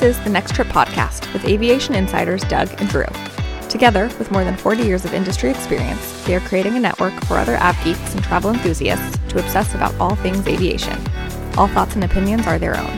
This is the Next Trip podcast with aviation insiders Doug and Drew. Together, with more than 40 years of industry experience, they are creating a network for other av geeks and travel enthusiasts to obsess about all things aviation. All thoughts and opinions are their own.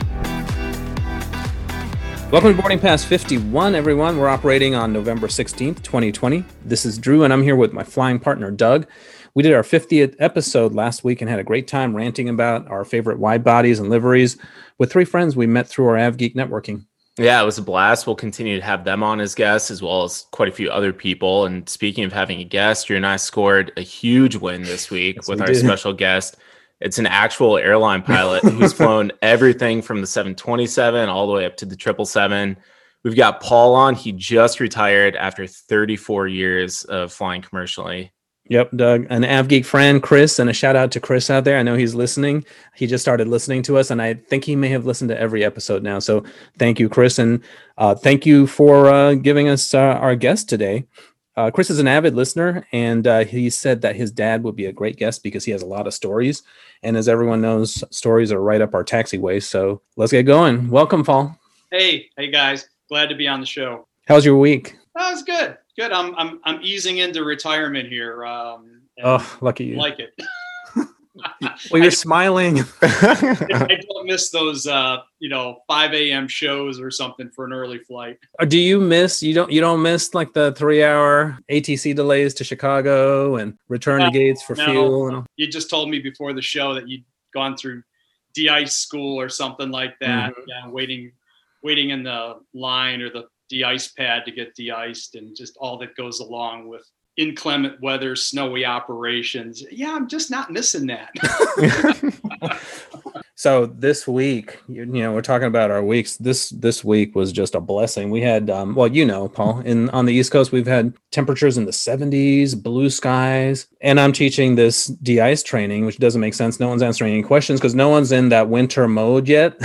Welcome to Boarding Pass 51, everyone. We're operating on November 16th, 2020. This is Drew, and I'm here with my flying partner, Doug. We did our 50th episode last week and had a great time ranting about our favorite wide bodies and liveries with three friends we met through our AvGeek networking. Yeah, it was a blast. We'll continue to have them on as guests as well as quite a few other people. And speaking of having a guest, you and I scored a huge win this week yes, with we our did. special guest. It's an actual airline pilot who's flown everything from the 727 all the way up to the 777. We've got Paul on. He just retired after 34 years of flying commercially. Yep, Doug, an AvGeek friend, Chris, and a shout out to Chris out there. I know he's listening. He just started listening to us, and I think he may have listened to every episode now. So thank you, Chris, and uh, thank you for uh, giving us uh, our guest today. Uh, Chris is an avid listener, and uh, he said that his dad would be a great guest because he has a lot of stories. And as everyone knows, stories are right up our taxiway. So let's get going. Welcome, Paul. Hey, hey guys, glad to be on the show. How's your week? That was good. Good. I'm I'm I'm easing into retirement here. Um, oh, lucky you. Like it. well, you're I, smiling. I don't miss those, uh, you know, 5 a.m. shows or something for an early flight. Uh, do you miss? You don't. You don't miss like the three-hour ATC delays to Chicago and return no, to gates for no. fuel. And all? You just told me before the show that you'd gone through de-ice school or something like that. Mm-hmm. Yeah, waiting, waiting in the line or the de-ice pad to get de-iced and just all that goes along with inclement weather, snowy operations. Yeah, I'm just not missing that. so this week, you, know, we're talking about our weeks. This this week was just a blessing. We had, um, well, you know, Paul, in on the East Coast, we've had temperatures in the 70s, blue skies, and I'm teaching this de-ice training, which doesn't make sense. No one's answering any questions because no one's in that winter mode yet.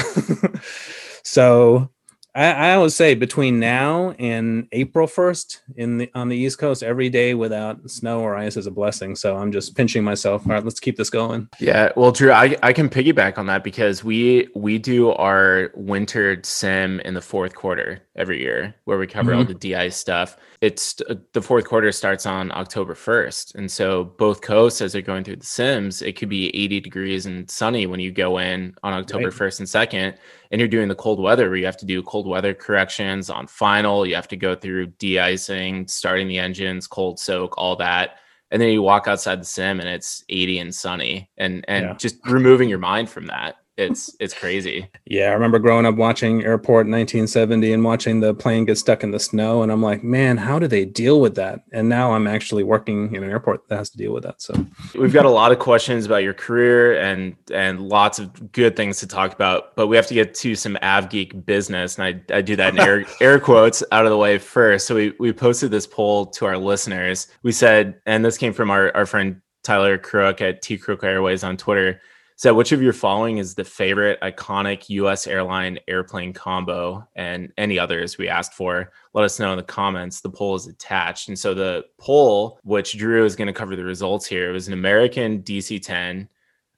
so I, I always say between now and April first in the on the East Coast, every day without snow or ice is a blessing. So I'm just pinching myself. All right, let's keep this going. Yeah, well, Drew, I, I can piggyback on that because we we do our winter sim in the fourth quarter every year where we cover mm-hmm. all the DI stuff. It's uh, the fourth quarter starts on October 1st. And so both coasts, as they're going through the sims, it could be 80 degrees and sunny when you go in on October right. 1st and 2nd and you're doing the cold weather where you have to do cold weather corrections on final, you have to go through de-icing, starting the engines, cold soak, all that. And then you walk outside the sim and it's 80 and sunny and and yeah. just removing your mind from that it's it's crazy. Yeah, I remember growing up watching Airport 1970 and watching the plane get stuck in the snow, and I'm like, man, how do they deal with that? And now I'm actually working in an airport that has to deal with that. So we've got a lot of questions about your career and and lots of good things to talk about, but we have to get to some AvGeek business, and I, I do that in air air quotes out of the way first. So we we posted this poll to our listeners. We said, and this came from our our friend Tyler Crook at T Crook Airways on Twitter so, which of your following is the favorite iconic U.S. airline airplane combo, and any others we asked for? Let us know in the comments. The poll is attached, and so the poll, which Drew is going to cover the results here, was an American DC-10,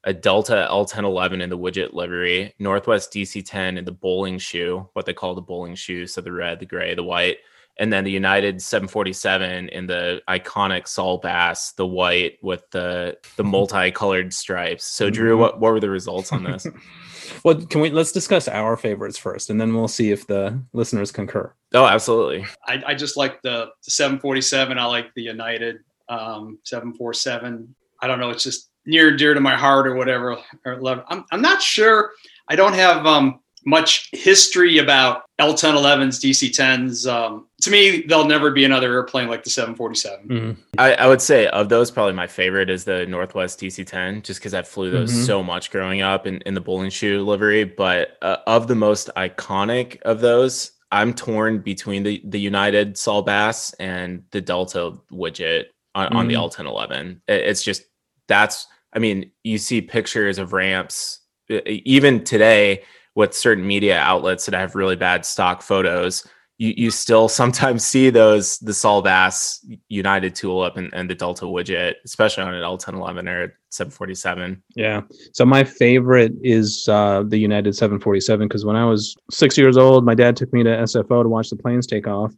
a Delta L1011 in the widget livery, Northwest DC-10 in the bowling shoe, what they call the bowling shoe, so the red, the gray, the white, and then the United 747 in the iconic Saul Bass, the white with the the multicolored stripes. So, Drew, mm-hmm. what, what were the results on this? well, can we let's discuss our favorites first, and then we'll see if the listeners concur. Oh, absolutely. I, I just like the, the 747. I like the United um, 747. I don't know. It's just near and dear to my heart, or whatever. Or I'm I'm not sure. I don't have um, much history about L1011s, DC10s. Um, to me, there'll never be another airplane like the 747. Mm-hmm. I, I, would say of those, probably my favorite is the Northwest DC10, just because I flew those mm-hmm. so much growing up in, in the bowling shoe livery. But uh, of the most iconic of those, I'm torn between the, the United Saul Bass and the Delta widget on, mm-hmm. on the mm-hmm. L1011. It, it's just that's, I mean, you see pictures of ramps even today with certain media outlets that have really bad stock photos you, you still sometimes see those the Saul Bass United tulip and, and the Delta widget, especially on an L1011 or 747. Yeah. So my favorite is uh, the United 747 because when I was six years old, my dad took me to SFO to watch the planes take off.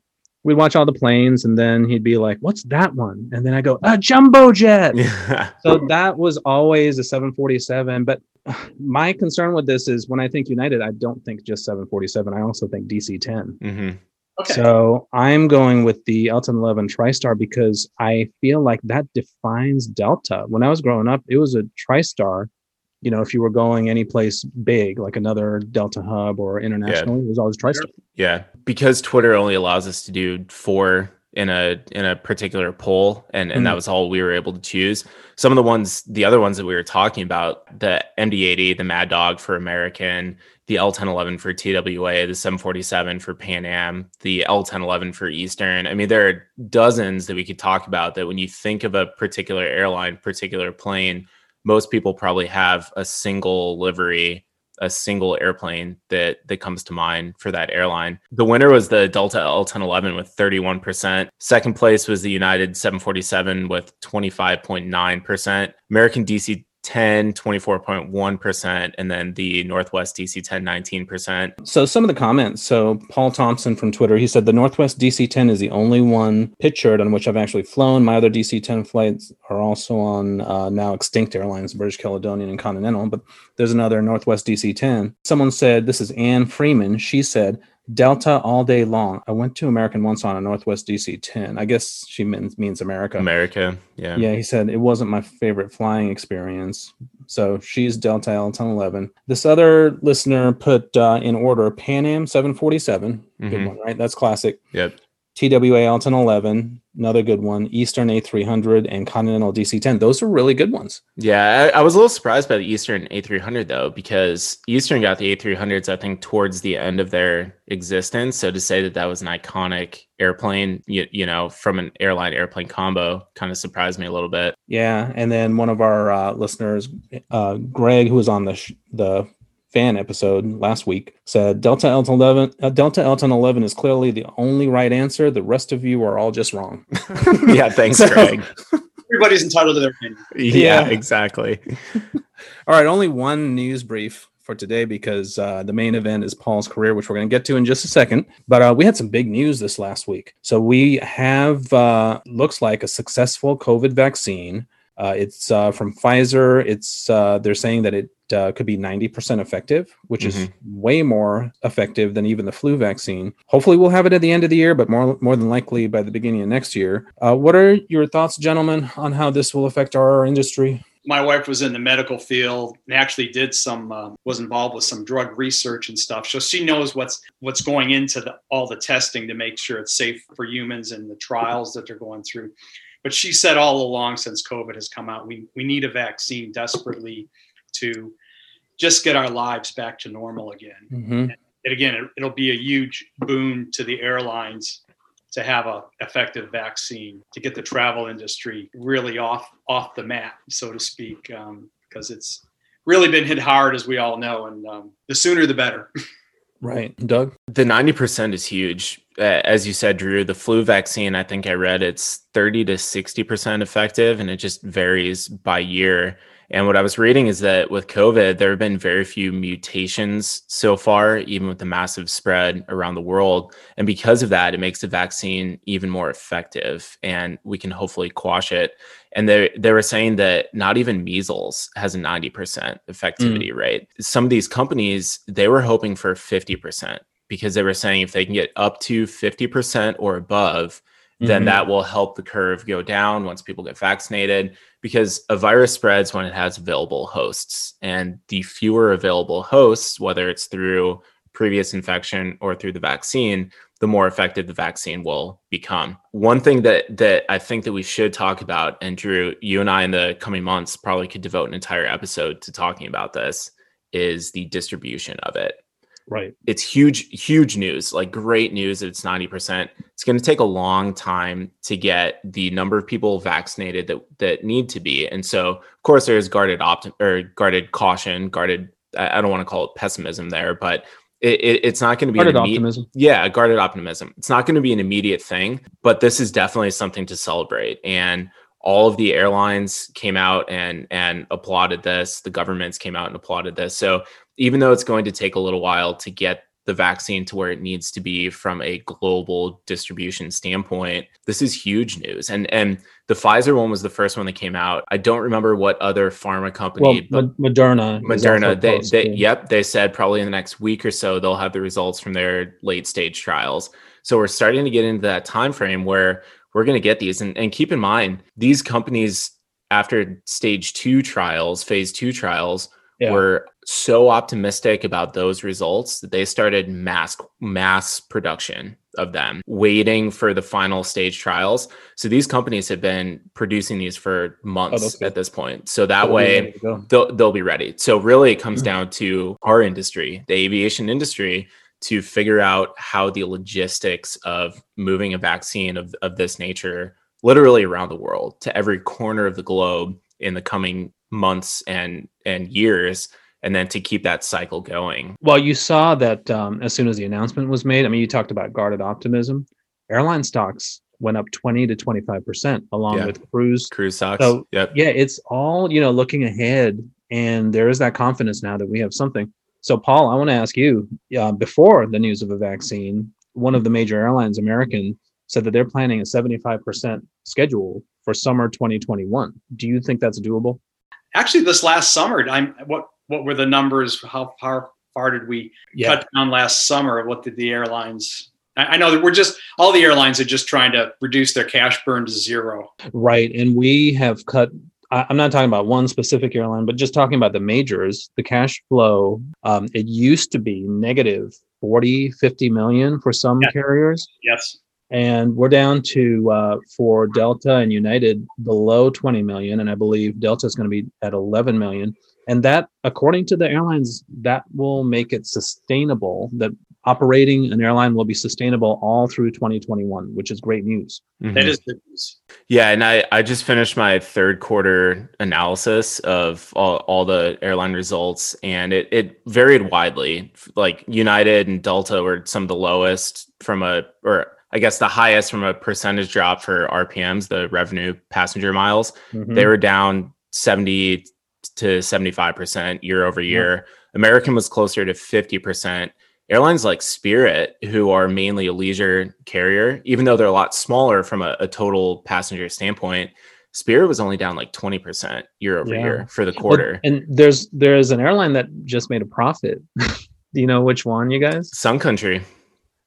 We'd watch all the planes, and then he'd be like, "What's that one?" And then I go, "A jumbo jet." Yeah. so that was always a 747. But my concern with this is when I think United, I don't think just 747. I also think DC 10. hmm Okay. So I'm going with the L1011 TriStar because I feel like that defines Delta. When I was growing up, it was a TriStar. You know, if you were going any place big, like another Delta hub or international, it was always TriStar. Yeah, because Twitter only allows us to do four in a in a particular poll, and and that Mhm. was all we were able to choose. Some of the ones, the other ones that we were talking about, the MD80, the Mad Dog for American, the L1011 for TWA, the 747 for Pan Am, the L1011 for Eastern. I mean, there are dozens that we could talk about. That when you think of a particular airline, particular plane, most people probably have a single livery a single airplane that that comes to mind for that airline. The winner was the Delta L1011 with 31%. Second place was the United 747 with 25.9%. American DC 10 24.1% and then the Northwest DC 10 19%. So some of the comments. So Paul Thompson from Twitter, he said the Northwest DC-10 is the only one pictured on which I've actually flown. My other DC-10 flights are also on uh, now extinct airlines, British Caledonian and Continental. But there's another Northwest DC-10. Someone said this is Anne Freeman. She said Delta all day long. I went to American once on a Northwest DC-10. I guess she means, means America. America, yeah. Yeah, he said it wasn't my favorite flying experience. So she's Delta L1011. This other listener put uh, in order Pan Am 747, good Mhm. one, right? That's classic. Yep. TWA L1011, another good one. Eastern A300 and Continental DC10. Those are really good ones. Yeah, I, I was a little surprised by the Eastern A300 though, because Eastern got the A300s, I think, towards the end of their existence. So to say that that was an iconic airplane, you, you know, from an airline airplane combo, kind of surprised me a little bit. Yeah, and then one of our uh, listeners, uh, Greg, who was on the sh- the fan episode last week, said Delta L1011 uh, Delta L1011 is clearly the only right answer. The rest of you are all just wrong. yeah, thanks, So- Greg. Everybody's entitled to their opinion. Yeah, Yeah. exactly. All right, only one news brief for today because uh, the main event is Paul's career, which we're going to get to in just a second. But uh, we had some big news this last week. So we have uh, looks like a successful COVID vaccine. Uh, it's uh, from Pfizer. It's uh, they're saying that it uh, could be 90% effective, which is way more effective than even the flu vaccine. Hopefully, we'll have it at the end of the year, but more more than likely by the beginning of next year. Uh, what are your thoughts, gentlemen, on how this will affect our industry? my wife was in the medical field and actually did some um, was involved with some drug research and stuff so she knows what's what's going into the, all the testing to make sure it's safe for humans and the trials that they're going through but she said all along since covid has come out we, we need a vaccine desperately to just get our lives back to normal again Mm-hmm. and again it, it'll be a huge boon to the airlines to have a effective vaccine to get the travel industry really off off the mat, so to speak, um, because it's really been hit hard, as we all know, and um, the sooner the better. Right, Doug. The 90% is huge. Uh, as you said, Drew, the flu vaccine, I think I read it's 30 to 60% effective, and it just varies by year. And what I was reading is that with COVID, there have been very few mutations so far, even with the massive spread around the world. And because of that, it makes the vaccine even more effective, and we can hopefully quash it. And they they were saying that not even measles has a 90% effectivity mm. rate. Some of these companies, they were hoping for 50% because they were saying if they can get up to 50% or above, then Mhm. that will help the curve go down once people get vaccinated because a virus spreads when it has available hosts and the fewer available hosts whether it's through previous infection or through the vaccine the more effective the vaccine will become one thing that that i think that we should talk about and drew you and i in the coming months probably could devote an entire episode to talking about this is the distribution of it Right. it's huge, huge news, like great news that it's 90%. It's going to take a long time to get the number of people vaccinated that, that need to be. And so, of course, there's guarded opt or guarded caution, guarded, I don't want to call it pessimism there, but it, it, it's not going to be Guarded an imme- optimism. yeah guarded optimism it's not going to be an immediate thing but this is definitely something to celebrate and all of the airlines came out and and applauded this the governments came out and applauded this so even though it's going to take a little while to get the vaccine to where it needs to be from a global distribution standpoint this is huge news and and the pfizer one was the first one that came out i don't remember what other pharma Well, company but Moderna. Moderna, they, close they, yep, they said probably in the next week or so they'll have the results from their late stage trials. So we're starting to get into that time frame where we're going to get these. And, and keep in mind, these companies after stage two trials, phase two trials, Yeah. were so optimistic about those results that they started mass mass production of them, waiting for the final stage trials. So these companies have been producing these for months that's good. at this point. So that We're way go. they'll they'll be ready. So really it comes Mhm. down to our industry, the aviation industry, to figure out how the logistics of moving a vaccine of, of this nature literally around the world to every corner of the globe in the coming months and and years and then to keep that cycle going. Well, you saw that um, as soon as the announcement was made. I mean, you talked about guarded optimism. Airline stocks went up 20 to 25 percent, along Yeah. with cruise. Cruise stocks. So, yep. Yeah, it's all you know, looking ahead, and there is that confidence now that we have something. So, Paul, I want to ask you: uh, before the news of a vaccine, one of the major airlines, American, said that they're planning a 75 percent schedule for summer 2021. Do you think that's doable? Actually, this last summer, I'm what what were the numbers? How far far did we cut down last summer? What did the airlines? I, know that we're just all the airlines are just trying to reduce their cash burn to zero. Right. And we have cut, I'm not talking about one specific airline, but just talking about the majors, the cash flow. Um, it used to be negative 40, 50 million for some Yeah. carriers. Yes. And we're down to, uh, for Delta and United, below 20 million. And I believe Delta is going to be at 11 million. And that, according to the airlines, that will make it sustainable, that operating an airline will be sustainable all through 2021, which is great news. Mhm. That is good news. Yeah, and I, I just finished my third quarter analysis of all, all the airline results, and it, it varied widely. Like United and Delta were some of the lowest from a, or I guess the highest from a percentage drop for RPMs, the revenue passenger miles. Mhm. They were down 70 to 75% year over year. American was closer to 50%. Airlines like Spirit, who are mainly a leisure carrier, even though they're a lot smaller from a, a total passenger standpoint, Spirit was only down like 20% year over Yeah. year for the Well, quarter. and there's there's an airline that just made a profit. Do you know which one, you guys? Sun Country.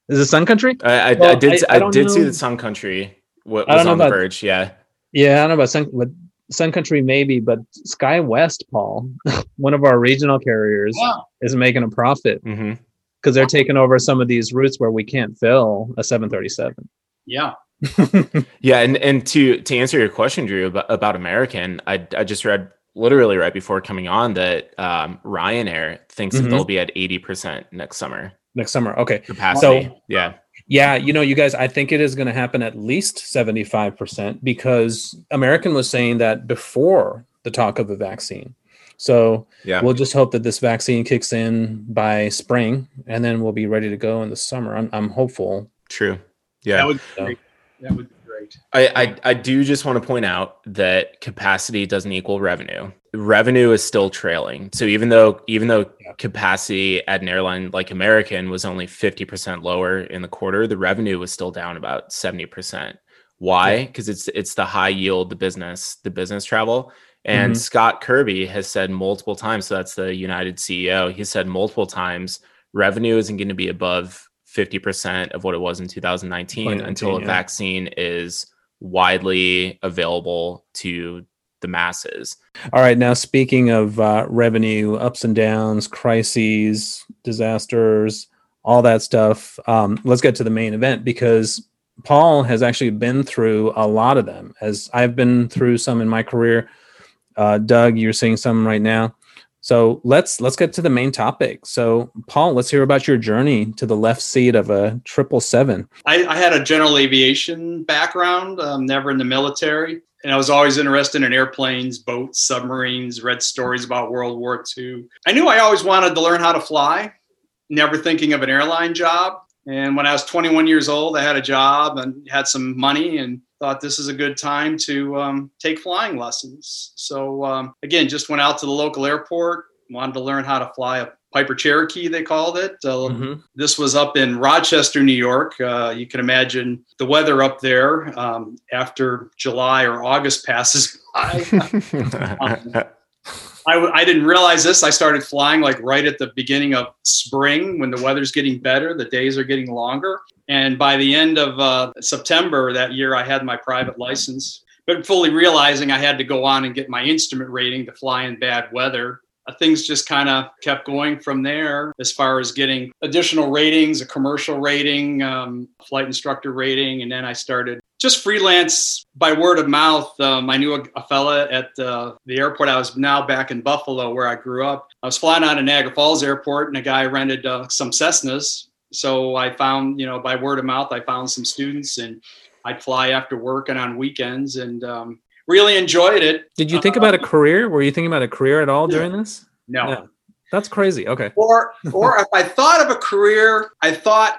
Is it Sun Country? I, I, I did I- I did see know- that Sun Country wa- was on the verge. Yeah. Yeah, I don't know about Sun, but Sun Country maybe, but SkyWest, Paul, one of our regional carriers, Wow. is making a profit because they're taking over some of these routes where we can't fill a 737. Yeah. Yeah, and and to to answer your question, Drew, about, about American, I I just read literally right before coming on that um, Ryanair thinks Mhm. that they'll be at eighty percent next summer Next summer, okay. capacity. yeah, Yeah, you know, you guys, I think it is going to happen at least 75% because American was saying that before the talk of a vaccine. So yeah, we'll just hope that this vaccine kicks in by spring and then we'll be ready to go in the summer. I'm, I'm hopeful. true. Yeah, That would be So- great. That would great. I, I I do just want to point out that capacity doesn't equal revenue. Revenue is still trailing. So even though even though Yeah. capacity at an airline like American was only 50% lower in the quarter, the revenue was still down about 70%. Why? Because it's it's the high yield, the business, the business travel. And Mhm. Scott Kirby has said multiple times, so that's the United CEO, he said multiple times revenue isn't going to be above 50% of what it was in 2019, 2019, until a yeah. vaccine is widely available to the masses. All right. Now, speaking of uh, revenue, ups and downs, crises, disasters, all that stuff, um, let's get to the main event because Paul has actually been through a lot of them, as I've been through some in my career. Uh, Doug, you're seeing some right now. So let's let's get to the main topic. So, Paul, let's hear about your journey to the left seat of a triple seven. I, I had a general aviation background, um, never in the military. And I was always interested in airplanes, boats, submarines, read stories about World War II. I knew I always wanted to learn how to fly. never thinking of an airline job. And when I was 21 years old, I had a job and had some money and thought this is a good time to um, take flying lessons. So um, again, just went out to the local airport, wanted to learn how to fly a Piper Cherokee, they called it. Uh, mm-hmm. This was up in Rochester, New York. Uh, you can imagine the weather up there um, after July or August passes by. um, I I didn't realize this. I started flying like right at the beginning of spring when the weather's getting better, the days are getting longer. And by the end of uh, September that year, I had my private license, but fully realizing I had to go on and get my instrument rating to fly in bad weather. Uh, things just kind of kept going from there as far as getting additional ratings, a commercial rating, um, flight instructor rating, and then I started just freelance by word of mouth. Um, I knew a, a fella at uh, the airport. I was now back in Buffalo where I grew up. I was flying out of Niagara Falls Airport, and a guy rented uh, some Cessnas. So I found, you know, by word of mouth, I found some students, and I'd fly after work and on weekends, and um, really enjoyed it. Did you think about a career? Were you thinking about a career at all during this? No. Yeah. That's crazy. Okay. Or or if I thought of a career, I thought,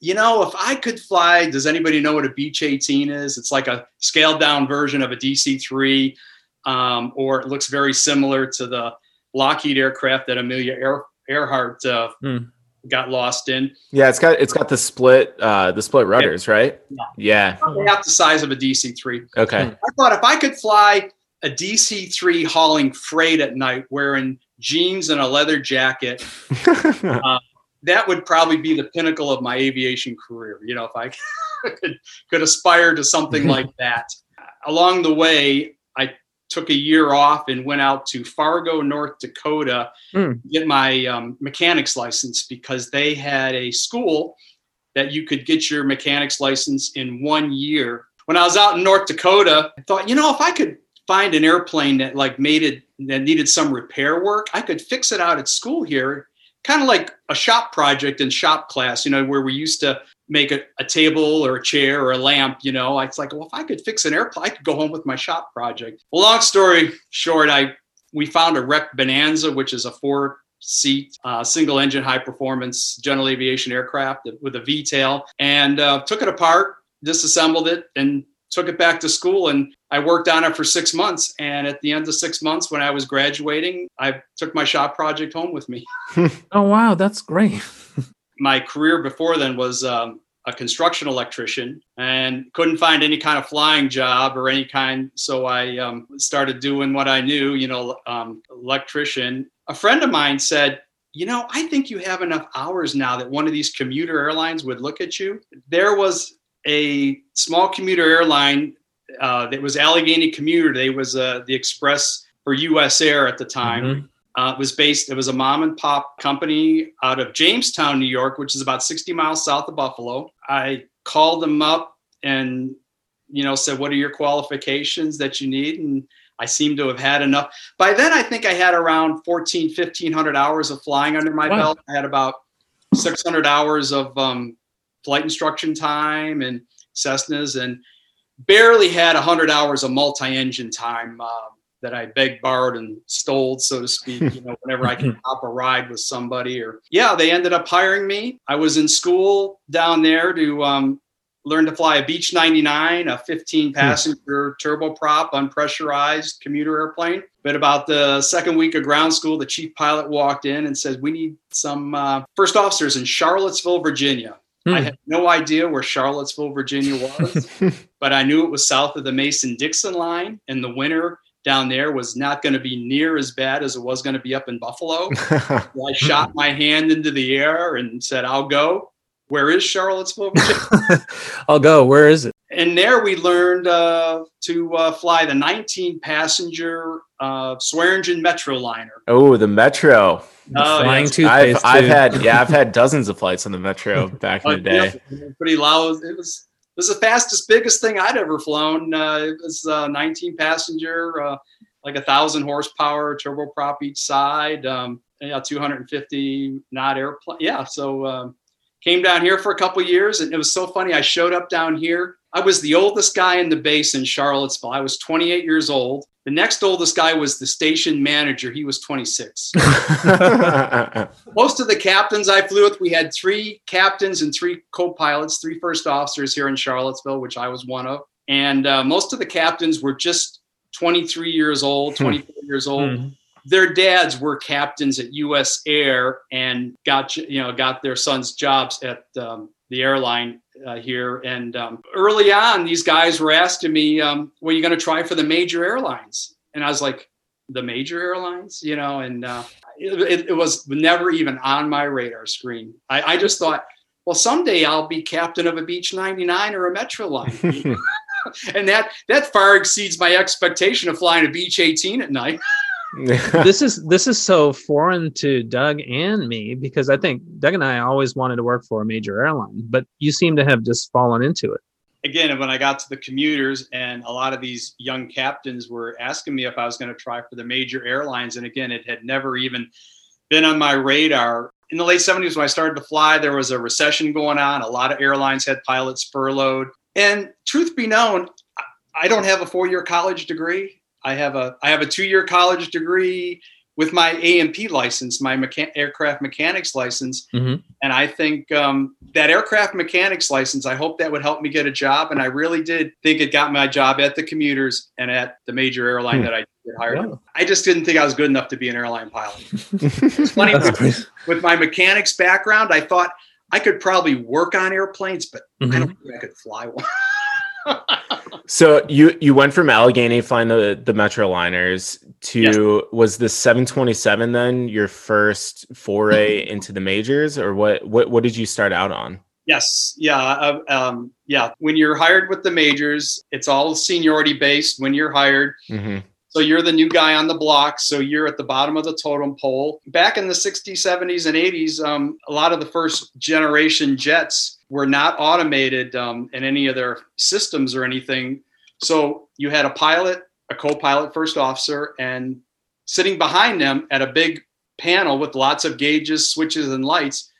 you know, if I could fly, does anybody know what a Beech 18 is? It's like a scaled down version of a DC-3, um, or it looks very similar to the Lockheed aircraft that Amelia Ear- Earhart uh, mm got lost in. Yeah, it's got it's got the split uh the split rudders, yeah. right? Yeah. yeah. Half the size of a DC three. Okay. I thought if I could fly a DC three hauling freight at night wearing jeans and a leather jacket, uh, that would probably be the pinnacle of my aviation career. You know, if I could, could aspire to something like that. Along the way, I took a year off and went out to Fargo, North Dakota, mm. get my um, mechanics license because they had a school that you could get your mechanics license in one year. When I was out in North Dakota, I thought, you know, if I could find an airplane that like made it that needed some repair work, I could fix it out at school here, kind of like a shop project in shop class, you know, where we used to make a, a, table or a chair or a lamp, you know, it's like, well, if I could fix an airplane, I could go home with my shop project. Well, long story short, I we found a wrecked Bonanza, which is a four seat uh, single engine high performance general aviation aircraft with a V tail and uh, took it apart, disassembled it, and took it back to school. And I worked on it for six months. And at the end of six months, when I was graduating, I took my shop project home with me. oh, wow. That's great. my career before then was um, a construction electrician and couldn't find any kind of flying job or any kind. So I um, started doing what I knew, you know, um, electrician. A friend of mine said, you know, I think you have enough hours now that one of these commuter airlines would look at you. There was a small commuter airline uh, that was Allegheny Commuter. They was uh, the Express for U.S. Air at the time. Mm-hmm. Uh, it was based, it was a mom and pop company out of Jamestown, New York, which is about 60 miles south of Buffalo. I called them up and, you know, said, What are your qualifications that you need? And I seem to have had enough. By then, I think I had around 14, 1500 hours of flying under my wow. belt. I had about 600 hours of um, flight instruction time and Cessnas and barely had 100 hours of multi engine time. Um, that I begged, borrowed, and stole, so to speak. You know, whenever I could hop a ride with somebody, or yeah, they ended up hiring me. I was in school down there to um, learn to fly a Beech 99, a 15 hmm. passenger turboprop, unpressurized commuter airplane. But about the second week of ground school, the chief pilot walked in and said, We need some uh, first officers in Charlottesville, Virginia. I hmm. had no idea where Charlottesville, Virginia was, but I knew it was south of the Mason Dixon line. In the winter, down there was not going to be near as bad as it was going to be up in Buffalo. so I shot my hand into the air and said, I'll go. Where is Charlottesville? I'll go. Where is it? And there we learned uh, to uh, fly the 19 passenger uh, Swearingen Metroliner. Oh, the Metro. The oh, flying yeah. I've, I've, had yeah, I've had dozens of flights on the Metro back in the day. Yeah, pretty loud. It was it was the fastest, biggest thing I'd ever flown. Uh, it was uh, 19 passenger, uh, like a thousand horsepower turboprop each side. Um, yeah, 250 knot airplane. Yeah, so um, came down here for a couple years, and it was so funny. I showed up down here I was the oldest guy in the base in Charlottesville. I was 28 years old. The next oldest guy was the station manager. He was 26. Most of the captains I flew with, we had three captains and three co-pilots, three first officers here in Charlottesville, which I was one of. And uh, most of the captains were just 23 years old, 24 years old. Hmm. Their dads were captains at U.S. Air and got you know got their sons jobs at um, the airline uh, here. And um, early on, these guys were asking me, um, "Were you going to try for the major airlines?" And I was like, "The major airlines," you know. And uh, it, it, was never even on my radar screen. I, I just thought, well, someday I'll be captain of a Beech 99 or a Metroliner. and that that far exceeds my expectation of flying a Beech 18 at night. this is this is so foreign to Doug and me because I think Doug and I always wanted to work for a major airline, but you seem to have just fallen into it. Again, when I got to the commuters, and a lot of these young captains were asking me if I was going to try for the major airlines, and again, it had never even been on my radar. In the late 70s, when I started to fly, there was a recession going on. A lot of airlines had pilots furloughed. And truth be known, I don't have a four year college degree. I have a I have a two year college degree with my A&P license, my mechan- aircraft mechanics license, mm-hmm. and I think um, that aircraft mechanics license. I hope that would help me get a job, and I really did think it got my job at the commuters and at the major airline hmm. that I get hired. I just didn't think I was good enough to be an airline pilot. it's funny with, with, my mechanics background, I thought I could probably work on airplanes, but mm-hmm. I don't think I could fly one. so you you went from Allegheny flying the the Metroliners to yes. was the 727 then your first foray into the majors or what what what did you start out on? Yes, yeah, uh, um, yeah. When you're hired with the majors, it's all seniority based. When you're hired, mm-hmm. So you're the new guy on the block. So you're at the bottom of the totem pole. Back in the 60s, 70s, and 80s, um, a lot of the first generation jets were not automated um, in any of their systems or anything. So you had a pilot, a co-pilot, first officer, and sitting behind them at a big panel with lots of gauges, switches, and lights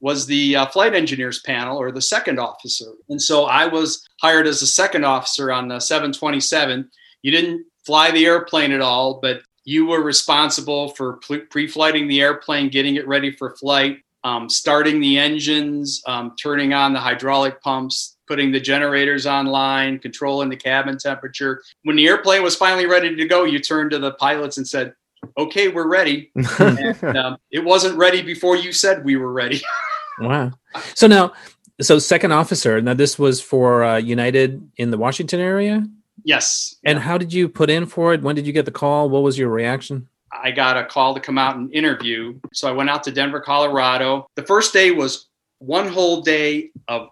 was the uh, flight engineers panel or the second officer. And so I was hired as a second officer on the 727. You didn't fly the airplane at all, but you were responsible for pre-flighting the airplane, getting it ready for flight, um, starting the engines, um, turning on the hydraulic pumps, putting the generators online, controlling the cabin temperature. When the airplane was finally ready to go, you turned to the pilots and said, "Okay, we're ready." and, um, it wasn't ready before you said we were ready. wow. So now, so second officer. Now this was for uh, United in the Washington area. Yes. And yeah. how did you put in for it? When did you get the call? What was your reaction? I got a call to come out and interview. So I went out to Denver, Colorado. The first day was one whole day of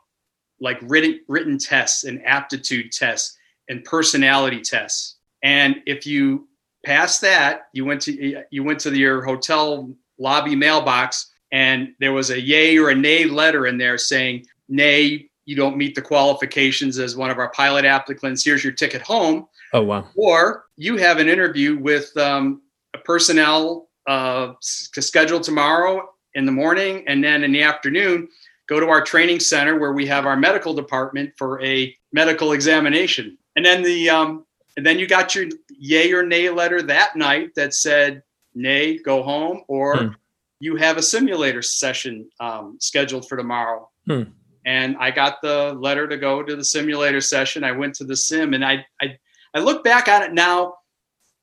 like written written tests and aptitude tests and personality tests. And if you passed that, you went to you went to your hotel lobby mailbox and there was a yay or a nay letter in there saying, nay, you don't meet the qualifications as one of our pilot applicants. Here's your ticket home. Oh, wow. Or you have an interview with um, personnel uh, scheduled tomorrow in the morning, and then in the afternoon, go to our training center where we have our medical department for a medical examination. And then the um, and then you got your yay or nay letter that night that said nay, go home, or hmm. you have a simulator session um, scheduled for tomorrow. Hmm. And I got the letter to go to the simulator session. I went to the sim, and I I, I look back on it now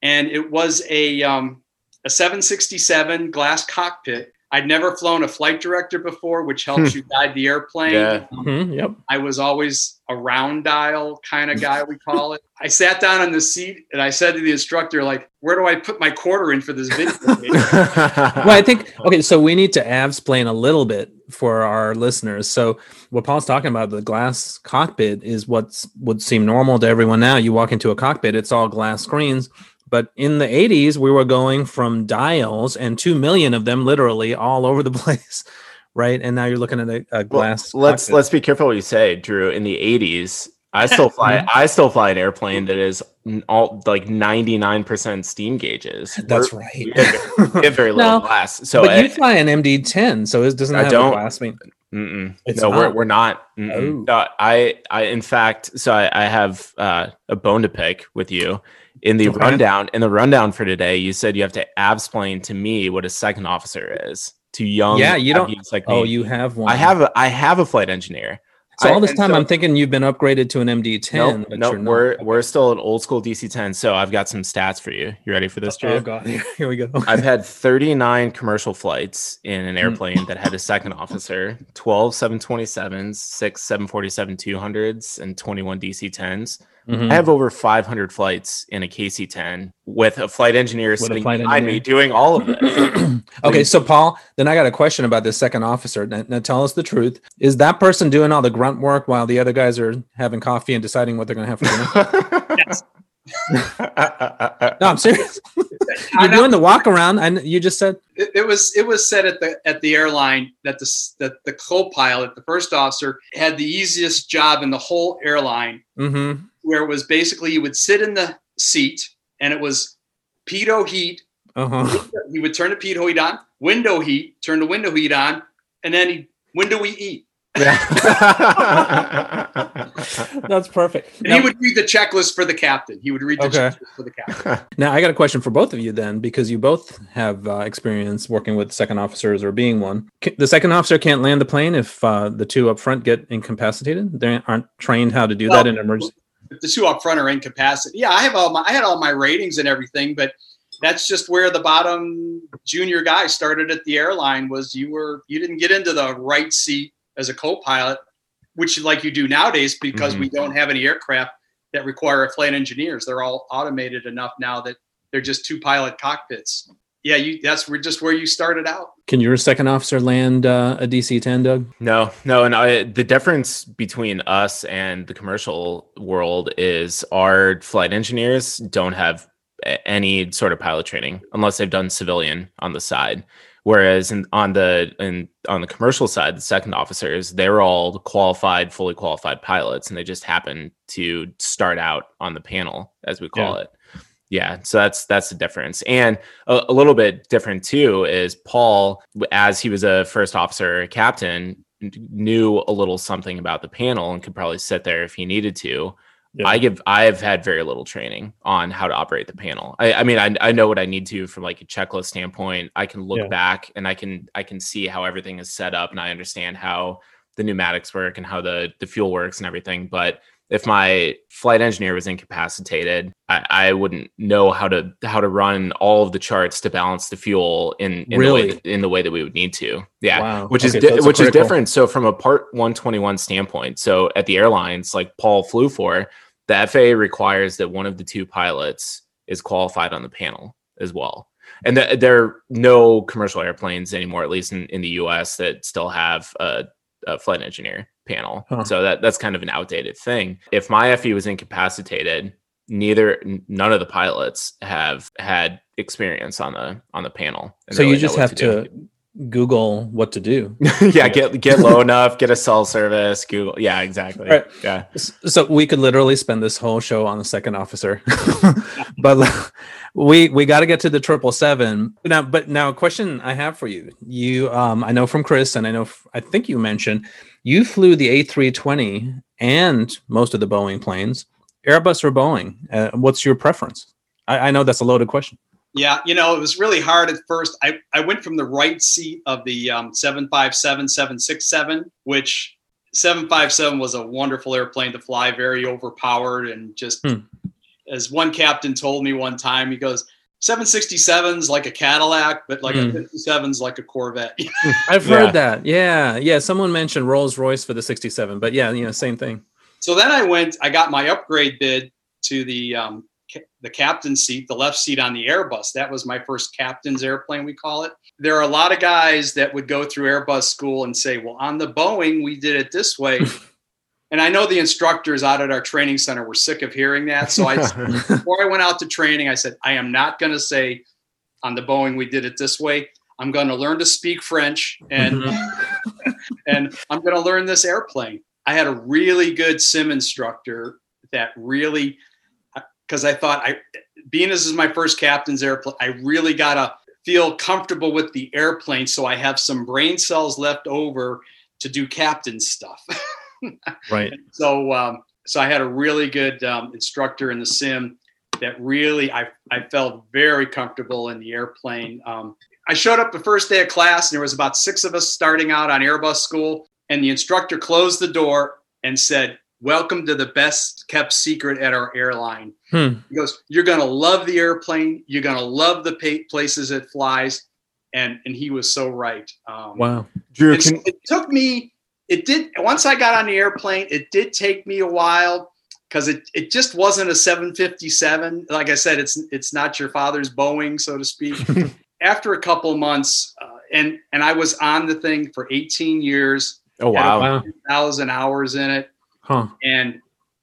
and it was a um, a 767 glass cockpit. I'd never flown a flight director before, which helps hmm. you guide the airplane. Yeah. Um, mm-hmm, yep. I was always a round dial kind of guy, we call it. I sat down on the seat and I said to the instructor, like, where do I put my quarter in for this video? well, I think, okay, so we need to avsplain a little bit for our listeners. So what Paul's talking about, the glass cockpit is what would seem normal to everyone now. You walk into a cockpit, it's all glass screens but in the 80s, we were going from dials and 2 million of them literally all over the place. Right. And now you're looking at a, a glass. Well, let's let's be careful what you say, Drew. In the 80s, I still fly. I still fly an airplane that is all like ninety nine percent steam gauges. That's We're, right. We have, very little no, glass. So but I, you fly an MD ten, so it doesn't I have don't, glass. I mean, Mm-mm. It's no, we're not? we're not. Oh. No, I I in fact, so I, I have uh, a bone to pick with you. In the Okay. rundown, in the rundown for today, you said you have to avsplain to me what a second officer is to young. Yeah, you don't- Avgeeks like Oh, me. you have one. I have a I have a flight engineer. So all this time, so, I'm thinking you've been upgraded to an MD10. Nope, but nope, we're okay. we're still an old school DC10. So I've got some stats for you. You ready for this? Oh, Drew? Oh god, here we go. I've had 39 commercial flights in an hmm. airplane that had a second officer, 12 727s, six 747 200s, and 21 DC10s. Mm-hmm. I have over 500 flights in a KC-10 with a flight engineer with sitting flight behind engineer. me doing all of this. okay, so Paul, then I got a question about this second officer. Now, now, tell us the truth: is that person doing all the grunt work while the other guys are having coffee and deciding what they're going to have for dinner? yes. no, I'm serious. You're doing the walk around, and you just said it, it, was it was said at the at the airline that the that the co-pilot, the first officer, had the easiest job in the whole airline. Mm-hmm where it was basically he would sit in the seat and it was pitot heat. Uh-huh. He would turn the pitot heat on, window heat, turn the window heat on, and then he window we eat. That's perfect. And he would read the checklist for the captain. He would read the Okay. checklist for the captain. Now, I got a question for both of you then, because you both have uh, experience working with second officers or being one. C- The second officer can't land the plane if uh, the two up front get incapacitated. They aren't trained how to do Well, that in emergency. If the two up front are incapacitated, yeah, I have all my I had all my ratings and everything, but that's just where the bottom junior guy started at the airline was you were you didn't get into the right seat as a co-pilot, which like you do nowadays because we mm-hmm. don't have any aircraft that require a flight engineers. They're all automated enough now that they're just two pilot cockpits. Yeah, you that's where just where you started out. Can your second officer land uh, a DC 10, Doug? No, no, and I, the difference between us and the commercial world is our flight engineers don't have any sort of pilot training unless they've done civilian on the side. Whereas in, on the in, on the commercial side, the second officers they're all qualified, fully qualified pilots, and they just happen to start out on the panel, as we call Yeah. it. Yeah, so that's that's the difference, and a, a little bit different too is Paul, as he was a first officer captain, knew a little something about the panel and could probably sit there if he needed to. Yeah. I give I have had very little training on how to operate the panel. I, I mean, I, I know what I need to from like a checklist standpoint. I can look Yeah. back and I can I can see how everything is set up and I understand how the pneumatics work and how the the fuel works and everything. But if my flight engineer was incapacitated, I, I wouldn't know how to how to run all of the charts to balance the fuel in, in the way Really? that, in the way that we would need to. Yeah, Wow. which is Okay, so di- a which is different. So from a Part 121 standpoint, so at the airlines like Paul flew for, the FAA requires that one of the two pilots is qualified on the panel as well. And th- there are no commercial airplanes anymore, at least in, in the US, that still have a, a flight engineer panel. Huh. So that that's kind of an outdated thing. If my FE was incapacitated, neither none of the pilots have had experience on the on the panel. and So you just have do. to Google what to do. yeah, get get low enough, get a cell service, Google. Yeah, exactly. Right. Yeah. So we could literally spend this whole show on the second officer, but we we got to get to the triple seven now. But now, a question I have for you: you, um, I know from Chris, and I know I think you mentioned you flew the A three twenty and most of the Boeing planes, Airbus or Boeing. Uh, what's your preference? I, I know that's a loaded question. Yeah, you know, it was really hard at first. I, I went from the right seat of the um, 757, 767, which 757 was a wonderful airplane to fly, very overpowered. And just Hmm. as one captain told me one time, he goes, 767's like a Cadillac, but like Hmm. a 57's like a Corvette. I've Yeah. heard that. Yeah, yeah. Someone mentioned Rolls Royce for the sixty seven, but yeah, you know, same thing. so then I went, I got my upgrade bid to the um, ca- the captain's seat, the left seat on the Airbus. That was my first captain's airplane, we call it. There are a lot of guys that would go through Airbus school and say, "Well, on the Boeing, we did it this way." and I know the instructors out at our training center were sick of hearing that. So I, before I went out to training, I said, "I am not going to say on the Boeing we did it this way. I'm going to learn to speak French and." Mm-hmm. and I'm going to learn this airplane. I had a really good sim instructor that really, because I thought I, being this is my first captain's airplane, I really got to feel comfortable with the airplane. So I have some brain cells left over to do captain stuff. right. So um, so I had a really good um, instructor in the sim that really I I felt very comfortable in the airplane. Um, I showed up the first day of class, and there was about six of us starting out on Airbus school, and the instructor closed the door and said, welcome to the best kept secret at our airline. Hmm. He goes, you're going to love the airplane. You're going to love the pa- places it flies. And, and he was so right. Um, wow. Drew, can- it took me, it did, once I got on the airplane, it did take me a while because it, it just wasn't a 757. Like I said, it's, it's not your father's Boeing, so to speak. After a couple months, uh, and, and I was on the thing for 18 years. Oh, wow. Thousand hours in it Huh. And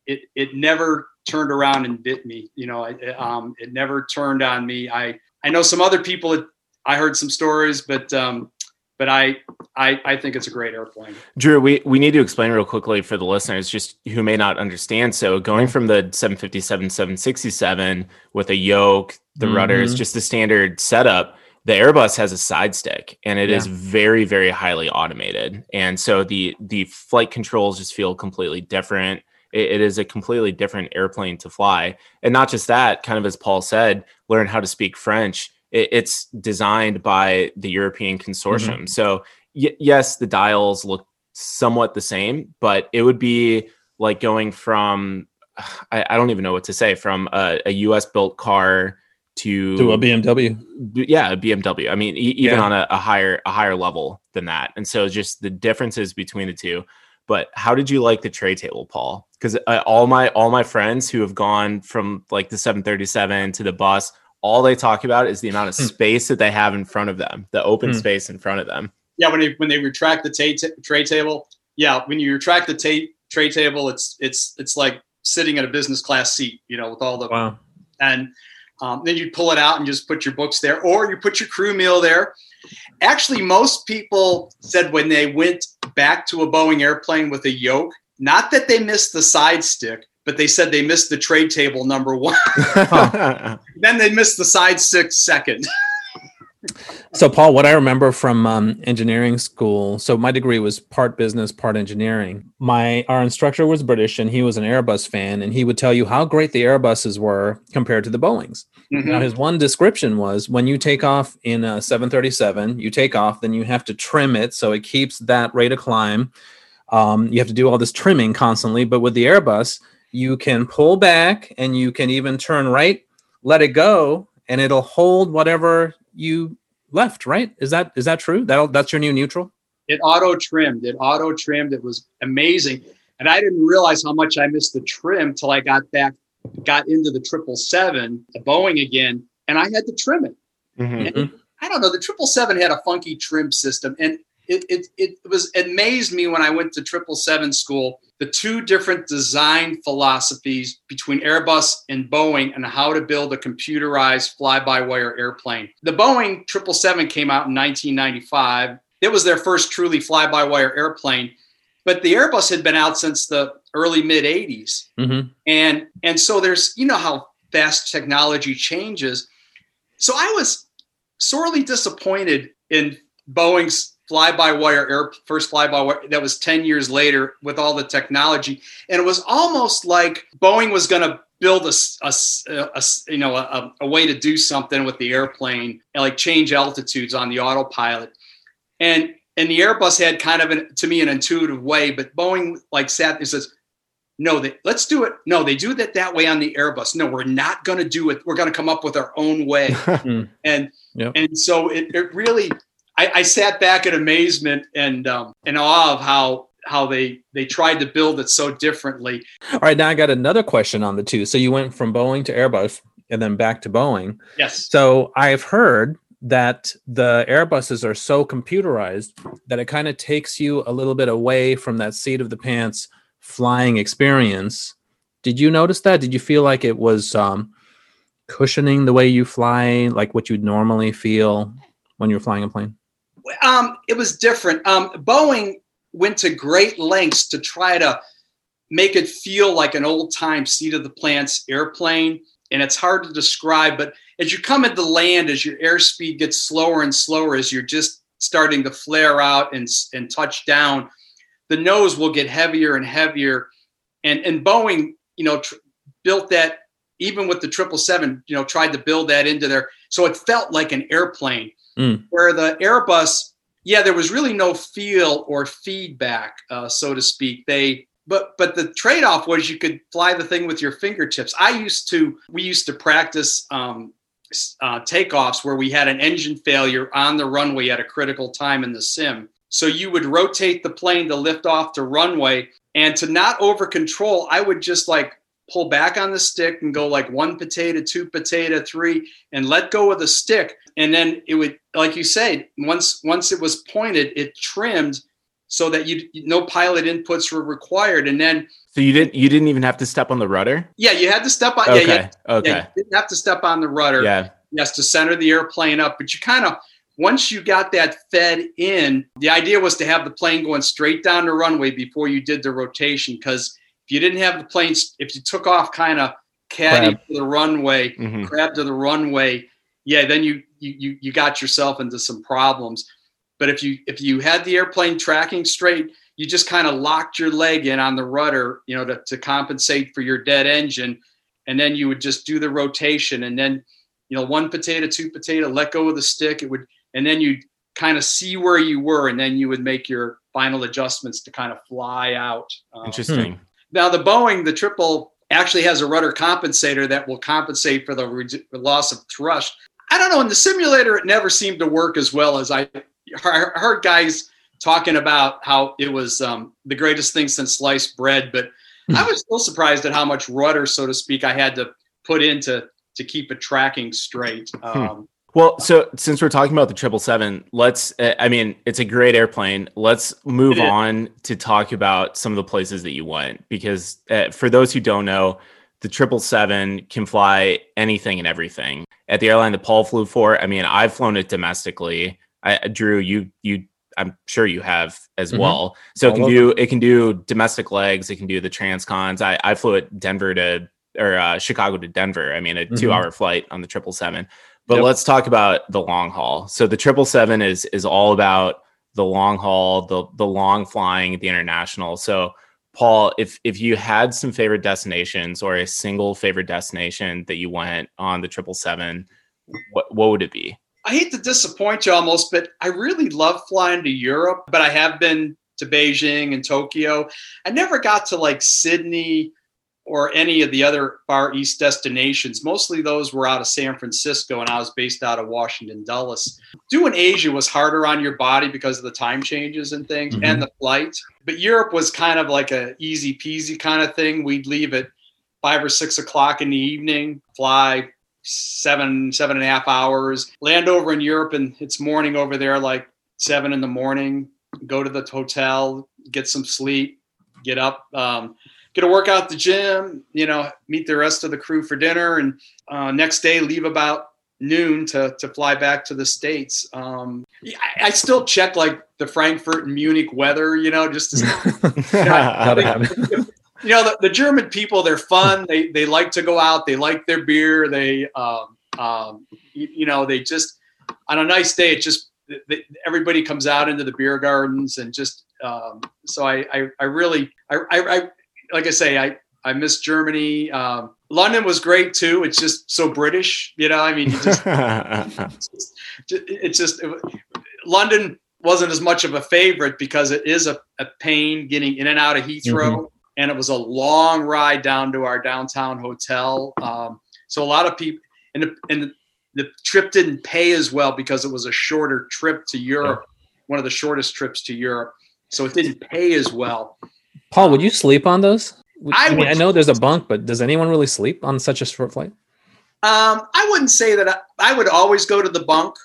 it it never turned around and bit me. You know, it, um, it never turned on me. I I know some other people. I heard some stories, but um, but I, I I think it's a great airplane. Drew, we we need to explain real quickly for the listeners just who may not understand. So going from the 757 767 with a yoke, the mm-hmm. rudders, just the standard setup the Airbus has a side stick and it yeah. is very very highly automated. And so the the flight controls just feel completely different. It, it is a completely different airplane to fly. And not just that kind of as Paul said learn how to speak French. It, it's designed by the European consortium. Mm-hmm. so y- yes the dials look somewhat the same but it would be like going from I, I don't even know what to say from a, a US built car to to a BMW. Yeah, a BMW. I mean, e- even yeah. on a, a, higher a higher level than that. And so just the differences between the two. But how did you like the tray table, Paul? Because uh, all my all my friends who have gone from like the 737 to the bus, all they talk about is the amount of hmm. space that they have in front of them, the open hmm. space in front of them. Yeah, when they when they retract the t- tray table, yeah, when you retract the t- tray table, it's it's it's like sitting in a business class seat, you know, with all the wow. and um, then you'd pull it out and just put your books there, or you put your crew meal there. Actually, most people said when they went back to a Boeing airplane with a yoke, not that they missed the side stick, but they said they missed the tray table number one. then they missed the side stick second. so paul what i remember from um, engineering school so my degree was part business part engineering. My our instructor was british and he was an airbus fan and he would tell you how great the airbuses were compared to the boeings. Mm-hmm. now his one description was when you take off in a 737 you take off then you have to trim it so it keeps that rate of climb. Um, you have to do all this trimming constantly but with the airbus you can pull back and you can even turn right let it go and it'll hold whatever you left, right? Is that is that true? That that's your new neutral? It auto trimmed. It auto trimmed. It was amazing, and I didn't realize how much I missed the trim till I got back, got into the triple seven, the Boeing again, and I had to trim it. Mm-hmm. I don't know. The triple seven had a funky trim system, and it, it, it was it amazed me when I went to triple seven school the two different design philosophies between Airbus and Boeing and how to build a computerized fly-by-wire airplane. The Boeing 777 came out in 1995. It was their first truly fly-by-wire airplane, but the Airbus had been out since the early mid 80s. Mm-hmm. And and so there's you know how fast technology changes. So I was sorely disappointed in Boeing's fly by wire air first fly by wire that was 10 years later with all the technology. And it was almost like boeing was going to build a, a, a, you know a, a, way to do something with the airplane and like change altitudes on the autopilot. And and the airbus had kind of an, to me an intuitive way but boeing like sat and says no they, let's do it. No they do that that way on the airbus. No we're not going to do it. We're going to come up with our own way. Hmm. and yep. and so it, it really I, I sat back in amazement and um, in awe of how how they they tried to build it so differently. All right, now I got another question on the two. So you went from Boeing to Airbus and then back to Boeing. Yes. So I've heard that the Airbuses are so computerized that it kind of takes you a little bit away from that seat of the pants flying experience. Did you notice that? Did you feel like it was um, cushioning the way you fly, like what you'd normally feel when you're flying a plane? Um, it was different. Um, Boeing went to great lengths to try to make it feel like an old time seat of the plants airplane. And it's hard to describe, but as you come into land, as your airspeed gets slower and slower, as you're just starting to flare out and, and touch down, the nose will get heavier and heavier. And and Boeing, you know, tr- built that even with the triple seven, you know, tried to build that into there, so it felt like an airplane. Mm. Where the Airbus, yeah, there was really no feel or feedback, uh, so to speak. They but but the trade-off was you could fly the thing with your fingertips. I used to we used to practice um, uh, takeoffs where we had an engine failure on the runway at a critical time in the sim. So you would rotate the plane to lift off to runway, and to not over control, I would just like pull back on the stick and go like one potato, two potato, three, and let go of the stick. And then it would, like you say, once once it was pointed, it trimmed so that you no pilot inputs were required. And then So you didn't you didn't even have to step on the rudder? yeah, you had to step on. Okay. Yeah, yeah, okay. yeah, you didn't have to step on the rudder. Yeah. Yes, to center the airplane up. But you kind of once you got that fed in, the idea was to have the plane going straight down the runway before you did the rotation. Because if you didn't have the plane, if you took off kind of caddy Crab. to the runway, Mhm. crab to the runway, yeah, then you you you you got yourself into some problems. But if you if you had the airplane tracking straight, you just kind of locked your leg in on the rudder, you know, to, to compensate for your dead engine, and then you would just do the rotation, and then you know one potato, two potato, let go of the stick. It would, and then you kind of see where you were, and then you would make your final adjustments to kind of fly out. Um, Interesting. Now the Boeing, the triple actually has a rudder compensator that will compensate for the re- loss of thrust. I don't know. In the simulator, it never seemed to work as well as I I heard guys talking about how it was um, the greatest thing since sliced bread, but I was still surprised at how much rudder, so to speak, I had to put into to keep it tracking straight. Um, Well, so since we're talking about the triple seven, let's. uh, I mean, it's a great airplane. Let's move on to talk about some of the places that you went, because uh, for those who don't know, the triple seven can fly anything and everything. At the airline that Paul flew for, I mean, I've flown it domestically. I, Drew, you you, I'm sure you have as Mhm. well. So it can do it can do domestic legs. It can do the transcons. I I flew it Denver to or uh, Chicago to Denver. I mean, a Mhm. two hour flight on the triple seven. But Yep. let's talk about the long haul. So the triple seven is is all about the long haul, the the long flying, the international. So Paul, if if you had some favorite destinations or a single favorite destination that you went on the triple seven, what what would it be? I hate to disappoint you almost, but I really love flying to Europe. But I have been to Beijing and Tokyo. I never got to like Sydney or any of the other Far East destinations. Mostly those were out of San Francisco, and I was based out of Washington Dulles. Doing Asia was harder on your body because of the time changes and things Mhm. and the flight. But Europe was kind of like a easy peasy kind of thing. We'd leave at five or six o'clock in the evening, fly seven seven and a half hours land over in europe and it's morning over there like seven in the morning go to the hotel get some sleep get up um, get a workout at the gym you know meet the rest of the crew for dinner and uh, next day leave about noon to, to fly back to the states. Um, I, I still check like the frankfurt and munich weather you know just to Gotta have it. you know the, the german people they're fun. They they like to go out. They like their beer. They um, um, you, you know they just on a nice day it just they, everybody comes out into the beer gardens and just um, so I, I i really I i like i say i i miss germany um, london was great too it's just so british you know i mean you just it's just it, london wasn't as much of a favorite because it is a, a pain getting in and out of heathrow and it was a long ride down to our downtown hotel. Um, so a lot of people, and the, and the, the trip didn't pay as well because it was a shorter trip to Europe, one of the shortest trips to Europe. So it didn't pay as well. Paul, would you sleep on those? I I, mean, I know there's a bunk, but does anyone really sleep on such a short flight? Um, I wouldn't say that I, I would always go to the bunk.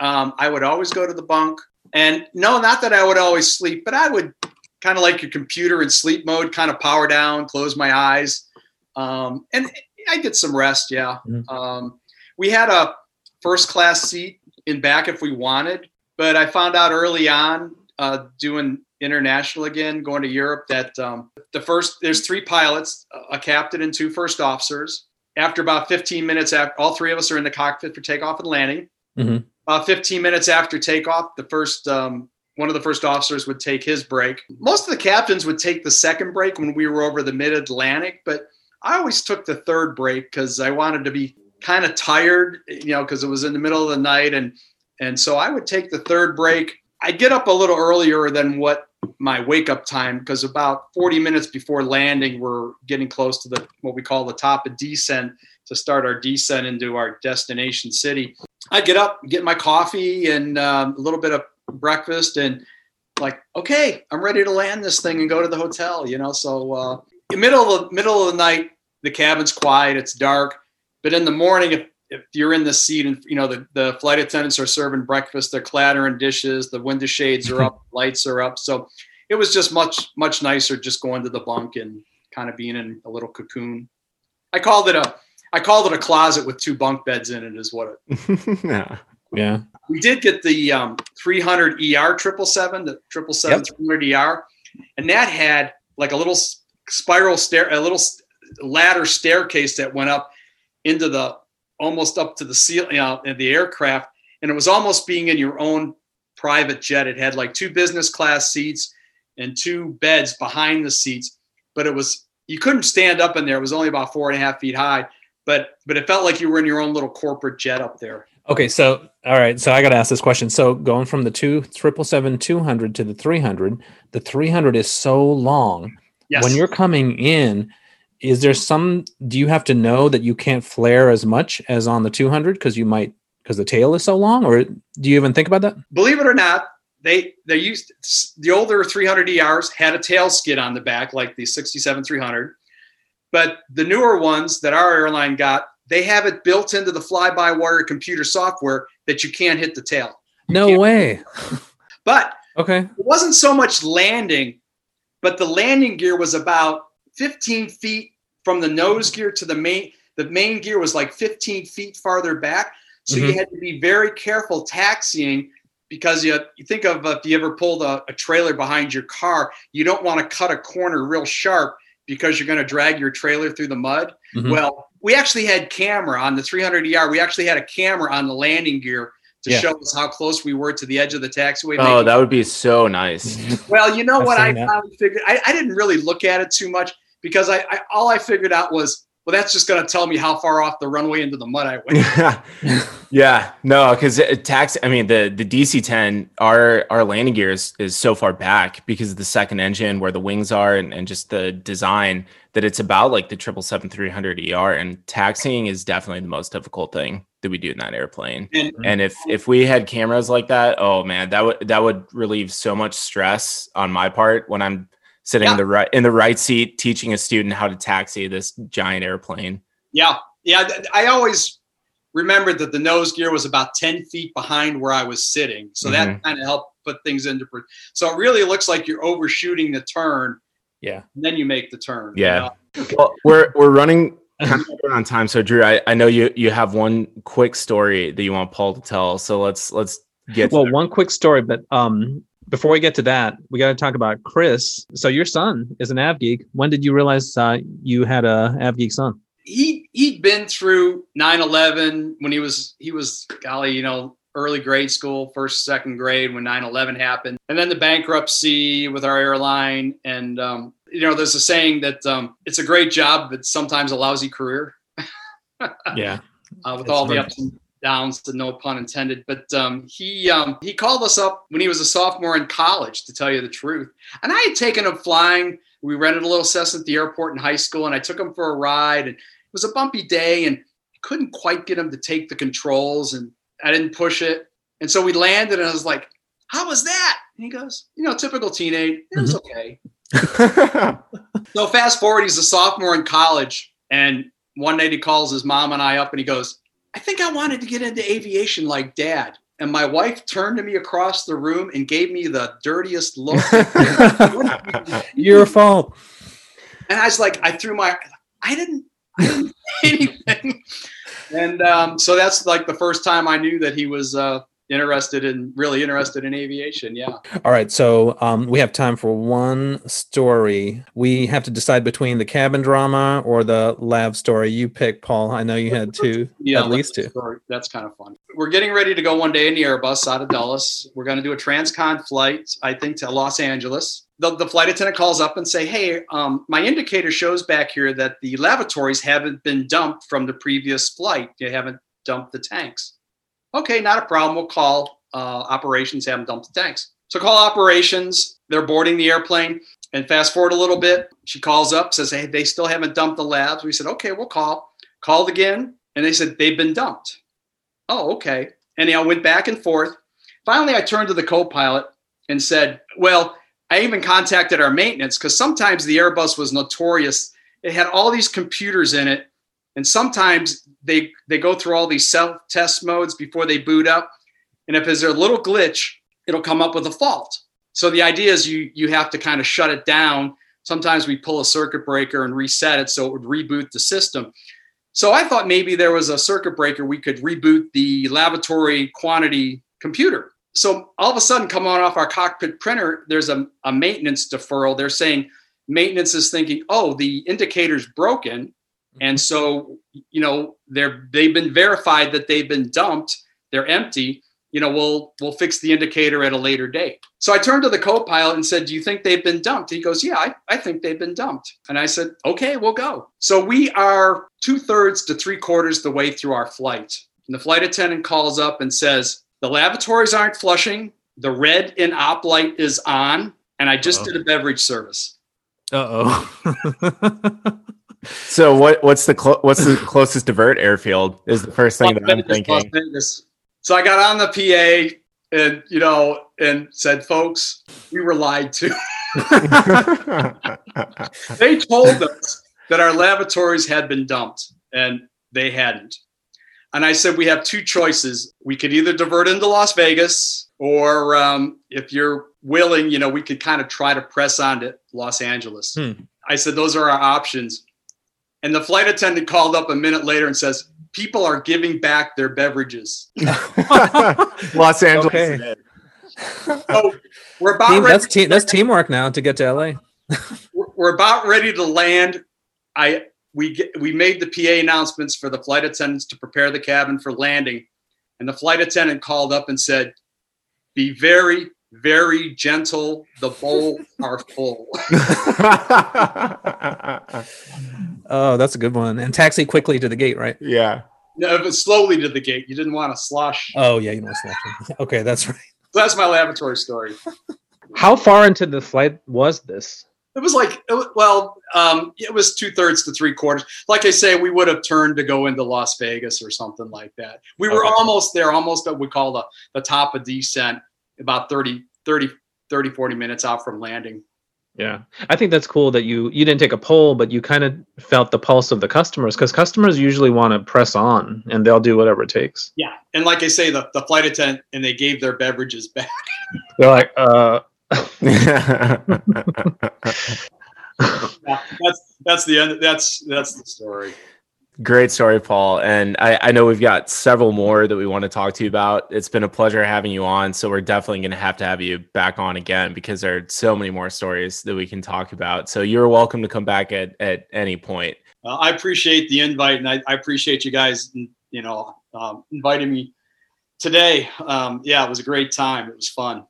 Um, I would always go to the bunk. And no, not that I would always sleep, but I would kind of like your computer in sleep mode, kind of power down, close my eyes. Um, and I get some rest. Yeah. Mhm. Um, we had a first class seat in back if we wanted, but I found out early on uh, doing international again, going to Europe, that um, the first, there's three pilots, a captain and two first officers. After about 15 minutes, after all three of us are in the cockpit for takeoff and landing. Mhm. About 15 minutes after takeoff, the first um, one of the first officers would take his break. Most of the captains would take the second break when we were over the mid Atlantic, but I always took the third break because I wanted to be kind of tired, you know, because it was in the middle of the night. And, and so I would take the third break. I'd get up a little earlier than what my wake up time because about 40 minutes before landing, we're getting close to the what we call the top of descent to start our descent into our destination city. I'd get up, get my coffee and um, a little bit of breakfast, and like, okay, I'm ready to land this thing and go to the hotel. You know, so uh, middle of the middle of the night, the cabin's quiet, it's dark, but in the morning, if if you're in the seat and you know the, the flight attendants are serving breakfast they're clattering dishes the window shades are up lights are up so it was just much much nicer just going to the bunk and kind of being in a little cocoon i called it a i called it a closet with two bunk beds in it is what it yeah. Yeah. we did get the um, 300 er 777 the 777 300 er and that had like a little spiral stair a little ladder staircase that went up into the almost up to the ceiling you know, in the aircraft and it was almost being in your own private jet it had like two business class seats and two beds behind the seats but it was you couldn't stand up in there it was only about four and a half feet high but but it felt like you were in your own little corporate jet up there Okay, so all right, so I got to ask this question. So going from the two triple seven two hundred to the three hundred, the three hundred is so long. yes When you're coming in, is there some? Do you have to know that you can't flare as much as on the two hundred because you might because the tail is so long, or do you even think about that? believe it or not, they they used the older 300 ERs had a tail skid on the back like the 67 300, but the newer ones that our airline got, they have it built into the fly-by-wire computer software that you can't hit the tail. No way. But Okay. it wasn't so much landing, but the landing gear was about 15 feet from the nose gear to the main. The main gear was like 15 feet farther back, so you Mhm. had to be very careful taxiing because you, you think of uh, if you ever pulled a, a trailer behind your car, you don't want to cut a corner real sharp because you're going to drag your trailer through the mud. Mhm. Well, we actually had camera on the 300 ER. We actually had a camera on the landing gear to Yeah. show us how close we were to the edge of the taxiway. Oh, that would be so nice. well, you know what I that. figured? I, I didn't really look at it too much because I, I all I figured out was, well, that's just going to tell me how far off the runway into the mud I went. yeah, no, because tax. I mean, the the DC ten, our our landing gear is, is so far back because of the second engine, where the wings are, and, and just the design that it's about like the triple seven three hundred ER. And taxiing is definitely the most difficult thing that we do in that airplane. And And if if we had cameras like that, oh man, that would that would relieve so much stress on my part when I'm sitting in the right in the right seat teaching a student how to taxi this giant airplane. yeah, yeah, I always remembered that the nose gear was about 10 feet behind where I was sitting. So that kind of helped put things into per- So it really looks like you're overshooting the turn. Yeah. And then you make the turn. you Yeah. know? Well, we're we're running kind of on time. So Drew, I, I know you you have one quick story that you want Paul to tell. So let's let's get Well, one quick story, but um, before we get to that, we got to talk about Chris. So your son is an Av geek. When did you realize uh, you had a Av geek son? he he'd been through 9-11 when he was he was golly you know early grade school first second grade when 9-11 happened and then the bankruptcy with our airline and um, you know there's a saying that um, it's a great job but sometimes a lousy career Yeah. uh, with It's all the ups and downs no pun intended but um, he um, he called us up when he was a sophomore in college to tell you the truth and i had taken him flying we rented a little Cessna at the airport in high school and i took him for a ride and it was a bumpy day and couldn't quite get him to take the controls and I didn't push it. And so we landed and I was like, how was that? And he goes, you know, typical teenage. It was okay. So fast forward, he's a sophomore in college. And one night he calls his mom and I up and he goes, I think I wanted to get into aviation like dad. And my wife turned to me across the room and gave me the dirtiest look. Your fault. And I was like, I threw my, I didn't, I didn't anything. And um, so that's like the first time I knew that he was uh, interested in really interested in aviation. Yeah. All right. So um, we have time for one story. We have to decide between the cabin drama or the lav story. You pick, Paul. I know you had two, Yeah, at least two. that's- That's kind of fun. We're getting ready to go one day in the Airbus out of dallas We're going to do a transcon flight, I think, to Los Angeles. The, the flight attendant calls up and say, "Hey, um, my indicator shows back here that the lavatories haven't been dumped from the previous flight. They haven't dumped the tanks." Okay, not a problem. We'll call uh, operations, have them dump the tanks. So call operations. They're boarding the airplane. And fast forward a little bit, she calls up, says, "Hey, they still haven't dumped the lavs." We said, "Okay, we'll call." Called again, and they said they've been dumped. Oh, okay. And I went back and forth. Finally, I turned to the co-pilot and said, "Well, I even contacted our maintenance because sometimes the Airbus was notorious. It had all these computers in it, and sometimes they they go through all these self-test modes before they boot up. And if there's a little glitch, it'll come up with a fault. So the idea is you you have to kind of shut it down. Sometimes we pull a circuit breaker and reset it so it would reboot the system. So I thought maybe there was a circuit breaker we could reboot the lavatory quantity computer. So all of a sudden, come on off our cockpit printer, there's a, a maintenance deferral. They're saying maintenance is thinking, oh, the indicator's broken. And so, you know, they're they've been verified that they've been dumped, they're empty. You know, we'll we'll fix the indicator at a later date. So I turned to the co-pilot and said, Do you think they've been dumped? He goes, Yeah, I, I think they've been dumped. And I said, Okay, we'll go. So we are two-thirds to three-quarters the way through our flight. And the flight attendant calls up and says, The lavatories aren't flushing, the red in op light is on, and I just Uh-oh. did a beverage service. Uh oh. So what what's the clo- what's the closest divert airfield is the first thing Las that I'm Vegas, Las thinking. So I got on the PA and you know and said, folks, we were lied to. they told us that our lavatories had been dumped and they hadn't. And I said, we have two choices. We could either divert into Las Vegas, or um, if you're willing, you know, we could kind of try to press on to Los Angeles. Hmm. I said, those are our options. And the flight attendant called up a minute later and says, people are giving back their beverages. Los Angeles. Okay. So we're about Team, ready that's te- that's teamwork now to get to LA. we're we're about ready to land. I we get, we made the PA announcements for the flight attendants to prepare the cabin for landing, and the flight attendant called up and said, "Be very very gentle. The bowls are full." Oh, that's a good one. And taxi quickly to the gate, right? yeah. no, but slowly to the gate. You didn't want to slosh. Oh yeah, you know it's Okay, that's right. So that's my lavatory story. How far into the flight was this? It was like, it was- well, um, it was two thirds to three quarters. Like I say, we would have turned to go into Las Vegas or something like that. We were Okay. almost there, almost what we call the, the top of descent, about 30, 30, 30, 40 minutes out from landing. Yeah, I think that's cool that you you didn't take a poll, but you kind of felt the pulse of the customers because customers usually want to press on and they'll do whatever it takes. Yeah. And like I say, the, the flight attendant, and they gave their beverages back. They're like, uh, Yeah, that's, that's the end. That's, that's the story. Great story, Paul. And I, I know we've got several more that we want to talk to you about. It's been a pleasure having you on. So we're definitely going to have to have you back on again because there are so many more stories that we can talk about. So you're welcome to come back at, at any point. Uh, I appreciate the invite, and I, I appreciate you guys, you know, um, inviting me today. Um, yeah, it was a great time. It was fun.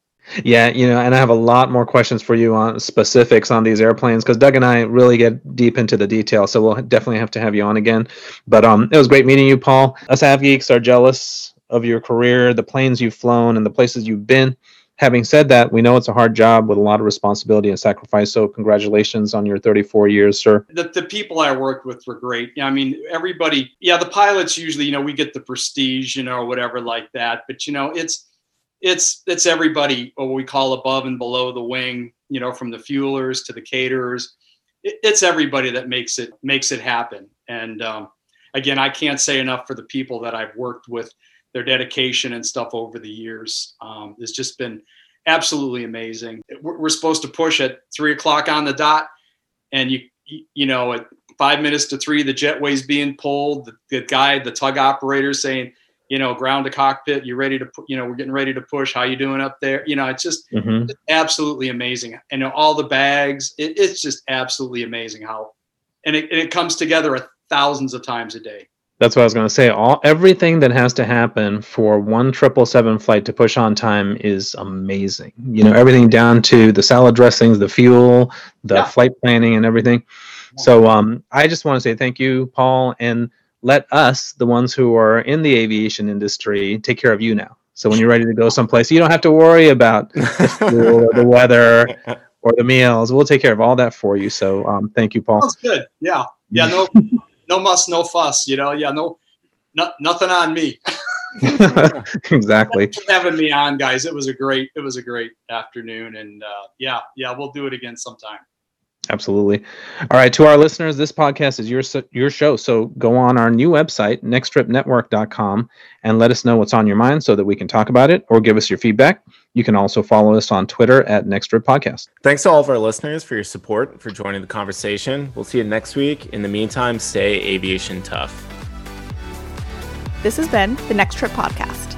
Yeah, you know, and I have a lot more questions for you on specifics on these airplanes because Doug and I really get deep into the details. So we'll definitely have to have you on again. But um, it was great meeting you, Paul. Us Av geeks are jealous of your career, the planes you've flown, and the places you've been. Having said that, we know it's a hard job with a lot of responsibility and sacrifice. So congratulations on your 34 years, sir. The, the people I worked with were great. Yeah, I mean, everybody. Yeah, the pilots usually, you know, we get the prestige, you know, whatever like that. But you know, it's it's it's everybody what we call above and below the wing. You know, from the fuelers to the caterers, it's everybody that makes it makes it happen. And um, again, I can't say enough for the people that I've worked with. Their dedication and stuff over the years um, has just been absolutely amazing. We're, we're supposed to push at three o'clock on the dot, and you you know at five minutes to three, the jetway's being pulled. The, the guy, the tug operator, saying, you know, ground to cockpit. You ready to, you know, we're getting ready to push. How you doing up there? You know, it's just hmm it's absolutely amazing. And all the bags, it, it's just absolutely amazing how, and it, and it comes together a thousands of times a day. That's what I was going to say. All everything that has to happen for one triple seven flight to push on time is amazing. You know, everything down to the salad dressings, the fuel, the Yeah. flight planning, and everything. So, um, I just want to say thank you, Paul, and let us, the ones who are in the aviation industry, take care of you now. So when you're ready to go someplace, you don't have to worry about the fuel or the weather or the meals. We'll take care of all that for you. So, um, thank you, Paul. That's good. Yeah. Yeah. No, no muss, no fuss, you know? Yeah. No, no nothing on me. exactly. Thanks for having me on, guys. It was a great, it was a great afternoon. And uh, yeah, yeah, we'll do it again sometime. Absolutely. All right, to our listeners, this podcast is your your show. So go on our new website, nexttripnetwork.com, and let us know what's on your mind so that we can talk about it or give us your feedback. You can also follow us on Twitter at Next Trip Podcast. Thanks to all of our listeners for your support, for joining the conversation. We'll see you next week. In the meantime, stay aviation tough. This has been the Next Trip Podcast.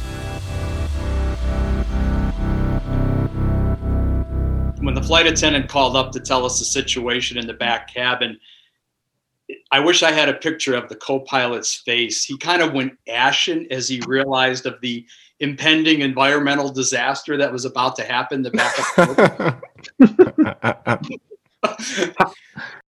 When the flight attendant called up to tell us the situation in the back cabin, I wish I had a picture of the co-pilot's face. He kind of went ashen as he realized of the impending environmental disaster that was about to happen the back of the.